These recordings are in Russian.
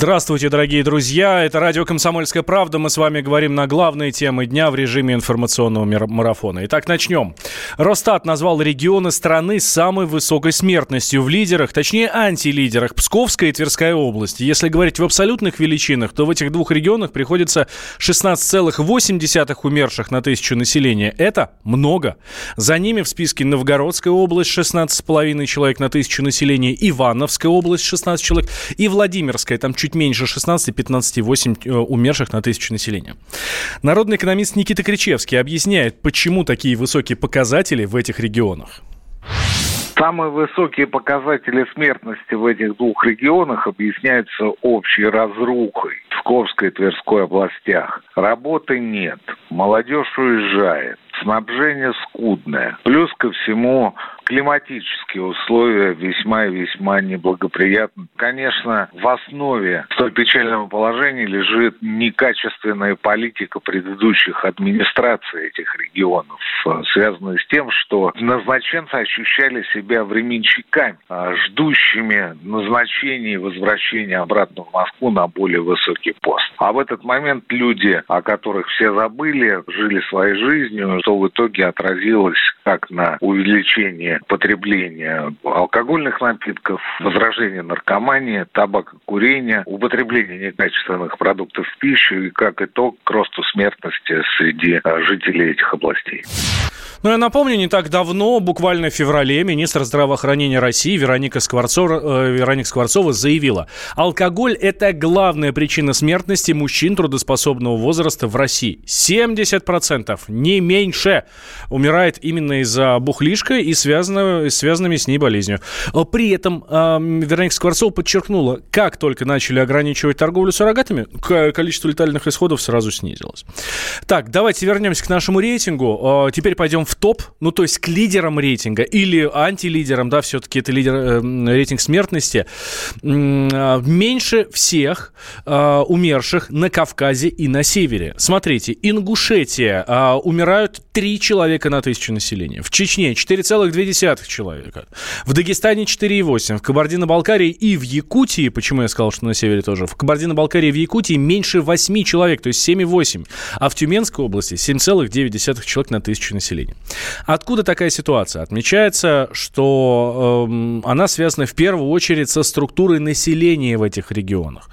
Здравствуйте, дорогие друзья. Это радио «Комсомольская правда». Мы с вами говорим на главные темы дня в режиме информационного марафона. Итак, начнем. Росстат назвал регионы страны с самой высокой смертностью в лидерах, точнее антилидерах, Псковская и Тверская области. Если говорить в абсолютных величинах, то в этих двух регионах приходится 16,8 умерших на тысячу населения. Это много. За ними в списке Новгородская область 16,5 человек на тысячу населения, Ивановская область 16 человек и Владимирская, там чуть меньше 16, 15, 8 умерших на тысячу населения. Народный экономист Никита Кричевский объясняет, почему такие высокие показатели в этих регионах. Самые высокие показатели смертности в этих двух регионах объясняются общей разрухой в Псковской и Тверской областях. Работы нет, молодежь уезжает, снабжение скудное. Плюс ко всему климатические условия весьма и весьма неблагоприятны. Конечно, в основе столь печального положения лежит некачественная политика предыдущих администраций этих регионов, э, связанная с тем, что назначенцы ощущали себя временщиками, э, ждущими назначения и возвращения обратно в Москву на более высокий пост. А в этот момент люди, о которых все забыли, жили своей жизнью, что в итоге отразилось как на увеличение потребление алкогольных напитков, возражение наркомании, табакокурения, употребление некачественных продуктов в пищу и, как итог, к росту смертности среди а, жителей этих областей. Ну, я напомню, не так давно, буквально в феврале, министр здравоохранения России Вероника Скворцова, э, Вероника Скворцова заявила, алкоголь – это главная причина смертности мужчин трудоспособного возраста в России. 70%, не меньше, умирает именно из-за бухлишка и связано, связанными с ней болезнью. При этом э, Вероника Скворцова подчеркнула, как только начали ограничивать торговлю суррогатами, количество летальных исходов сразу снизилось. Так, давайте вернемся к нашему рейтингу. Э, теперь пойдем в топ, ну то есть к лидерам рейтинга или антилидерам, да, все-таки это лидер, э, рейтинг смертности, э, меньше всех э, умерших на Кавказе и на севере. Смотрите, Ингушетия, э, умирают 3 человека на тысячу населения, в Чечне 4,2 человека, в Дагестане 4,8, в Кабардино-Балкарии и в Якутии, почему я сказал, что на севере тоже, в Кабардино-Балкарии и в Якутии меньше 8 человек, то есть 7,8, а в Тюменской области 7,9 человек на тысячу населения. Откуда такая ситуация? Отмечается, что э, она связана в первую очередь со структурой населения в этих регионах.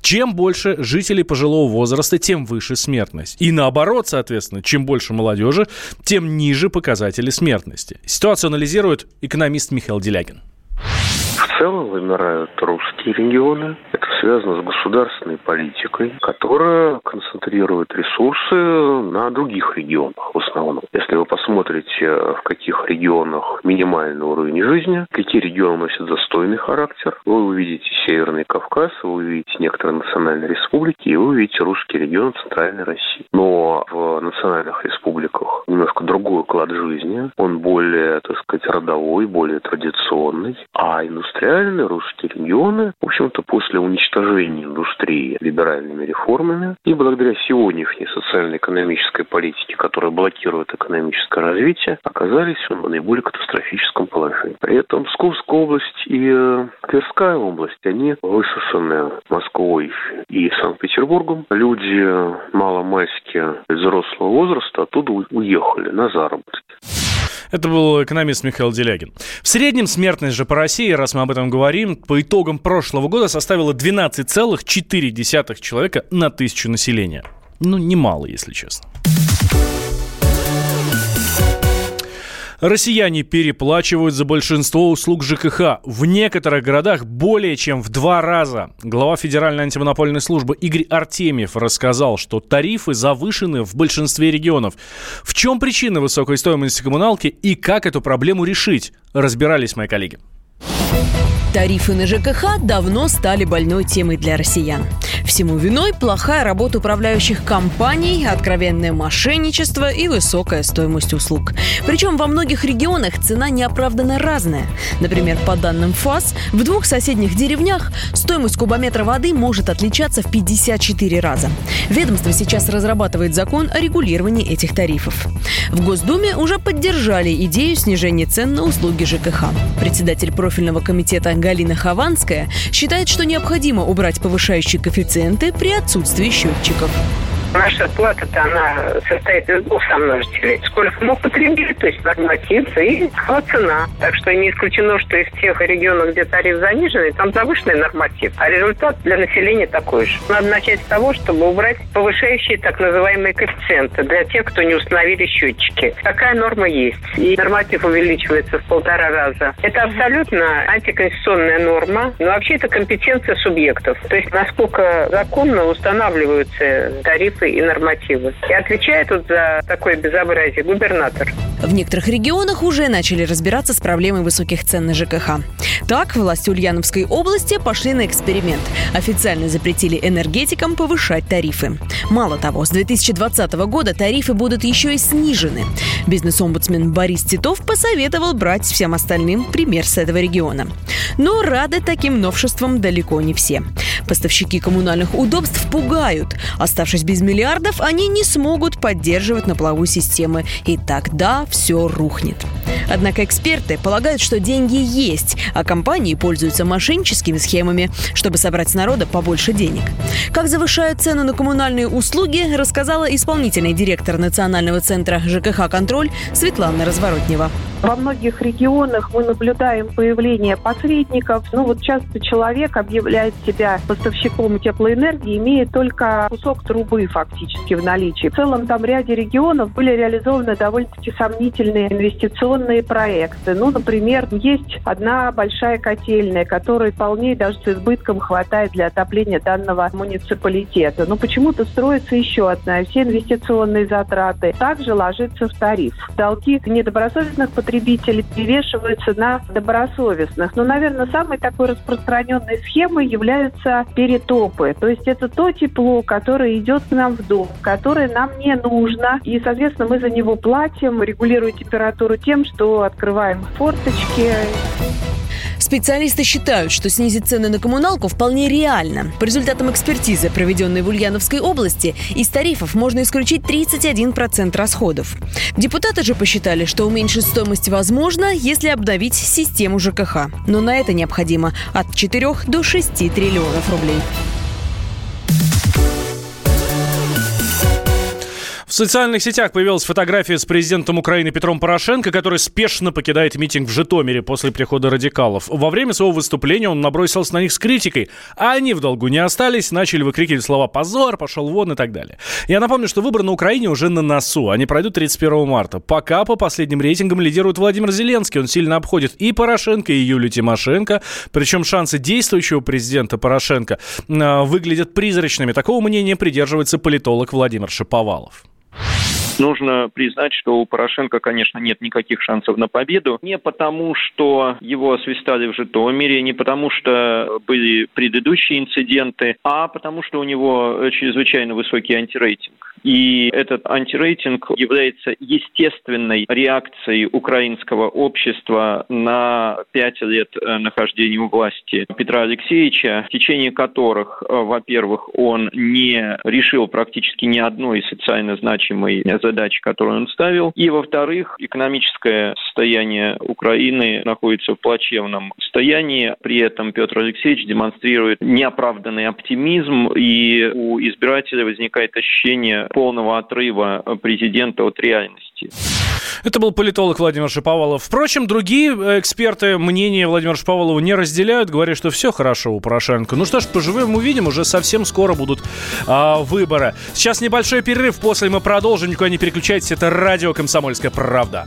Чем больше жителей пожилого возраста, тем выше смертность. И наоборот, соответственно, чем больше молодежи, тем ниже показатели смертности. Ситуацию анализирует экономист Михаил Делягин. В целом вымирают русские регионы, связано с государственной политикой, которая концентрирует ресурсы на других регионах в основном. Если вы посмотрите, в каких регионах минимальный уровень жизни, какие регионы носят застойный характер, вы увидите Северный Кавказ, вы увидите некоторые национальные республики, и вы увидите русские регионы Центральной России. Но в национальных республиках немножко другой уклад жизни, он более, так сказать, родовой, более традиционный, а индустриальные русские регионы, в общем-то, после уничтожения уничтожения индустрии либеральными реформами и благодаря сегодняшней социально-экономической политике, которая блокирует экономическое развитие, оказались в наиболее катастрофическом положении. При этом Псковская область и э, Тверская область, они высосаны Москвой и Санкт-Петербургом. Люди маломальски взрослого возраста оттуда уехали на заработки. Это был экономист Михаил Делягин. В среднем смертность же по России, раз мы об этом говорим, по итогам прошлого года составила 12,4 человека на тысячу населения. Ну, немало, если честно. Россияне переплачивают за большинство услуг ЖКХ. В некоторых городах более чем в два раза. Глава Федеральной антимонопольной службы Игорь Артемьев рассказал, что тарифы завышены в большинстве регионов. В чем причина высокой стоимости коммуналки и как эту проблему решить, разбирались мои коллеги. Тарифы на ЖКХ давно стали больной темой для россиян. Всему виной плохая работа управляющих компаний, откровенное мошенничество и высокая стоимость услуг. Причем во многих регионах цена неоправданно разная. Например, по данным ФАС, в двух соседних деревнях стоимость кубометра воды может отличаться в 54 раза. Ведомство сейчас разрабатывает закон о регулировании этих тарифов. В Госдуме уже поддержали идею снижения цен на услуги ЖКХ. Председатель профильного комитета Галина Хованская считает, что необходимо убрать повышающие коэффициенты при отсутствии счетчиков. Наша плата-то, она состоит из двух сомножителей. Сколько мы потребили, то есть норматив и цена. Так что не исключено, что и в тех регионах, где тариф заниженный, там завышенный норматив. А результат для населения такой же. Надо начать с того, чтобы убрать повышающие так называемые коэффициенты для тех, кто не установили счетчики. Такая норма есть. И норматив увеличивается в полтора раза. Это абсолютно антиконституционная норма. Но вообще это компетенция субъектов. То есть насколько законно устанавливаются тарифы тарифы и нормативы. И отвечает тут за такое безобразие губернатор. В некоторых регионах уже начали разбираться с проблемой высоких цен на ЖКХ. Так, власти Ульяновской области пошли на эксперимент. Официально запретили энергетикам повышать тарифы. Мало того, с 2020 года тарифы будут еще и снижены. Бизнес-омбудсмен Борис Титов посоветовал брать всем остальным пример с этого региона. Но рады таким новшествам далеко не все. Поставщики коммунальных удобств пугают. Оставшись без миллиардов, они не смогут поддерживать на плаву системы. И тогда все рухнет. Однако эксперты полагают, что деньги есть, а компании пользуются мошенническими схемами, чтобы собрать с народа побольше денег. Как завышают цену на коммунальные услуги, рассказала исполнительный директор Национального центра ЖКХ «Контроль» Светлана Разворотнева. Во многих регионах мы наблюдаем появление посредников. Ну вот часто человек объявляет себя поставщиком теплоэнергии, имея только кусок трубы фактически в наличии. В целом там ряде регионов были реализованы довольно-таки сомнительные инвестиционные проекты. Ну, например, есть одна большая котельная, которой вполне даже с избытком хватает для отопления данного муниципалитета. Но почему-то строится еще одна. Все инвестиционные затраты также ложатся в тариф. Долги недобросовестных потребителей потребителей перевешиваются на добросовестных. Но, наверное, самой такой распространенной схемой являются перетопы. То есть это то тепло, которое идет к нам в дом, которое нам не нужно. И, соответственно, мы за него платим, регулируем температуру тем, что открываем форточки. Специалисты считают, что снизить цены на коммуналку вполне реально. По результатам экспертизы, проведенной в Ульяновской области, из тарифов можно исключить 31% расходов. Депутаты же посчитали, что уменьшить стоимость возможно, если обновить систему ЖКХ. Но на это необходимо от 4 до 6 триллионов рублей. Социальных сетях появилась фотография с президентом Украины Петром Порошенко, который спешно покидает митинг в Житомире после прихода радикалов. Во время своего выступления он набросился на них с критикой, а они в долгу не остались, начали выкрикивать слова «позор», «пошел вон» и так далее. Я напомню, что выборы на Украине уже на носу. Они пройдут 31 марта. Пока по последним рейтингам лидирует Владимир Зеленский. Он сильно обходит и Порошенко, и Юлию Тимошенко. Причем шансы действующего президента Порошенко э, выглядят призрачными. Такого мнения придерживается политолог Владимир Шаповалов. Нужно признать, что у Порошенко, конечно, нет никаких шансов на победу. Не потому, что его освистали в Житомире, не потому, что были предыдущие инциденты, а потому, что у него чрезвычайно высокий антирейтинг. И этот антирейтинг является естественной реакцией украинского общества на пять лет э, нахождения у власти Петра Алексеевича, в течение которых, э, во-первых, он не решил практически ни одной социально значимой задачи, которую он ставил, и, во-вторых, экономическое состояние Украины находится в плачевном состоянии, при этом Петр Алексеевич демонстрирует неоправданный оптимизм, и у избирателя возникает ощущение полного отрыва президента от реальности. Это был политолог Владимир Шиповалов. Впрочем, другие э, эксперты мнение Владимира Шиповалова не разделяют, говорят, что все хорошо у Порошенко. Ну что ж, поживем, увидим, уже совсем скоро будут а, выборы. Сейчас небольшой перерыв, после мы продолжим, никуда не переключайтесь, это радио «Комсомольская правда».